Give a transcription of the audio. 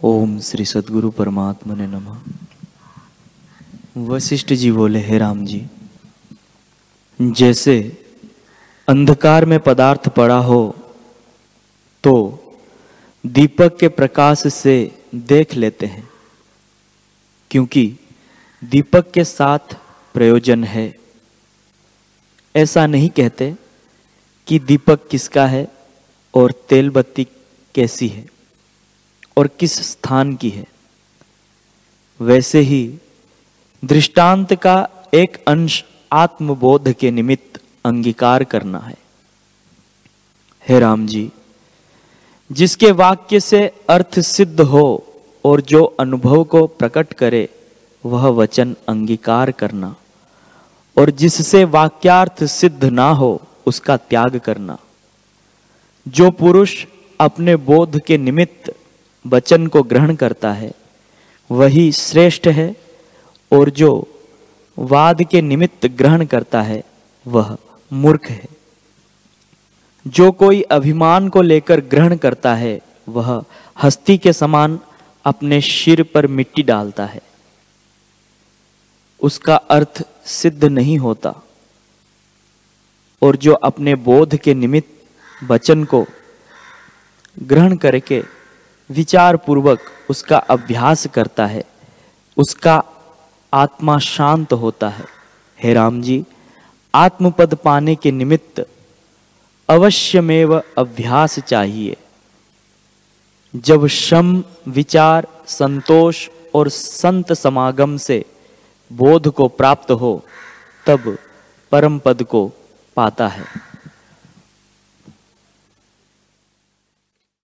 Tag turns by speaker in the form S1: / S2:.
S1: ओम श्री सदगुरु परमात्मा ने नमः। वशिष्ठ जी बोले, हे राम जी, जैसे अंधकार में पदार्थ पड़ा हो तो दीपक के प्रकाश से देख लेते हैं, क्योंकि दीपक के साथ प्रयोजन है। ऐसा नहीं कहते कि दीपक किसका है और तेल बत्ती कैसी है। और किस स्थान की है। वैसे ही दृष्टांत का एक अंश आत्मबोध के निमित्त अंगीकार करना है। हे राम जी, जिसके वाक्य से अर्थ सिद्ध हो और जो अनुभव को प्रकट करे, वह वचन अंगीकार करना और जिससे वाक्यार्थ सिद्ध ना हो, उसका त्याग करना। जो पुरुष अपने बोध के निमित्त वचन को ग्रहण करता है, वही श्रेष्ठ है और जो वाद के निमित्त ग्रहण करता है, वह मूर्ख है। जो कोई अभिमान को लेकर ग्रहण करता है, वह हस्ती के समान अपने सिर पर मिट्टी डालता है। उसका अर्थ सिद्ध नहीं होता। और जो अपने बोध के निमित्त वचन को ग्रहण करके विचार पूर्वक उसका अभ्यास करता है, उसका आत्मा शांत होता है। हे राम जी, आत्मपद पाने के निमित्त अवश्यमेव अभ्यास चाहिए। जब शम, विचार, संतोष और संत समागम से बोध को प्राप्त हो, तब परम पद को पाता है।